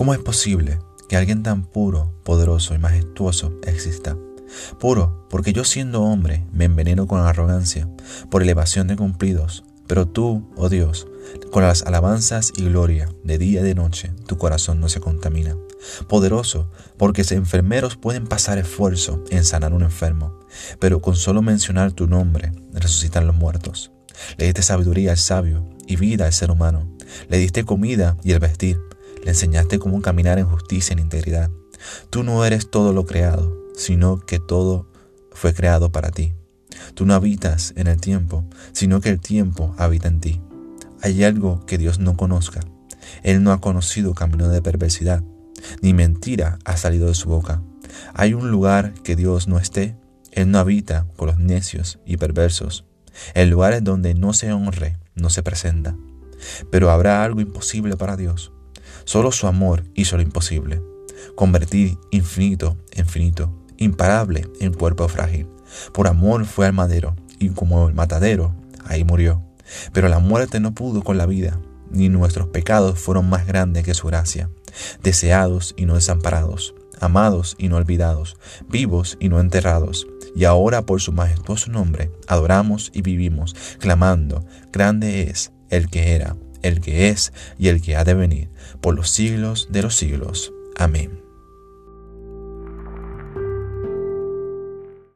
¿Cómo es posible que alguien tan puro, poderoso y majestuoso exista? Puro, porque yo siendo hombre me enveneno con arrogancia, por elevación de cumplidos, pero tú, oh Dios, con las alabanzas y gloria de día y de noche, tu corazón no se contamina. Poderoso, porque enfermeros pueden pasar esfuerzo en sanar un enfermo, pero con solo mencionar tu nombre resucitan los muertos. Le diste sabiduría al sabio y vida al ser humano. Le diste comida y el vestir. Le enseñaste cómo caminar en justicia en integridad. Tú no eres todo lo creado, sino que todo fue creado para ti. Tú no habitas en el tiempo, sino que el tiempo habita en ti. Hay algo que Dios no conozca. Él no ha conocido camino de perversidad, ni mentira ha salido de su boca. Hay un lugar que Dios no esté. Él no habita con los necios y perversos. El lugar es donde no se honre, no se presenta. Pero habrá algo imposible para Dios. Solo su amor hizo lo imposible. Convertir infinito en finito, imparable en cuerpo frágil. Por amor fue al madero, y como el matadero, ahí murió. Pero la muerte no pudo con la vida, ni nuestros pecados fueron más grandes que su gracia. Deseados y no desamparados, amados y no olvidados, vivos y no enterrados. Y ahora por su majestuoso nombre adoramos y vivimos, clamando, grande es el que era, el que es y el que ha de venir, por los siglos de los siglos. Amén.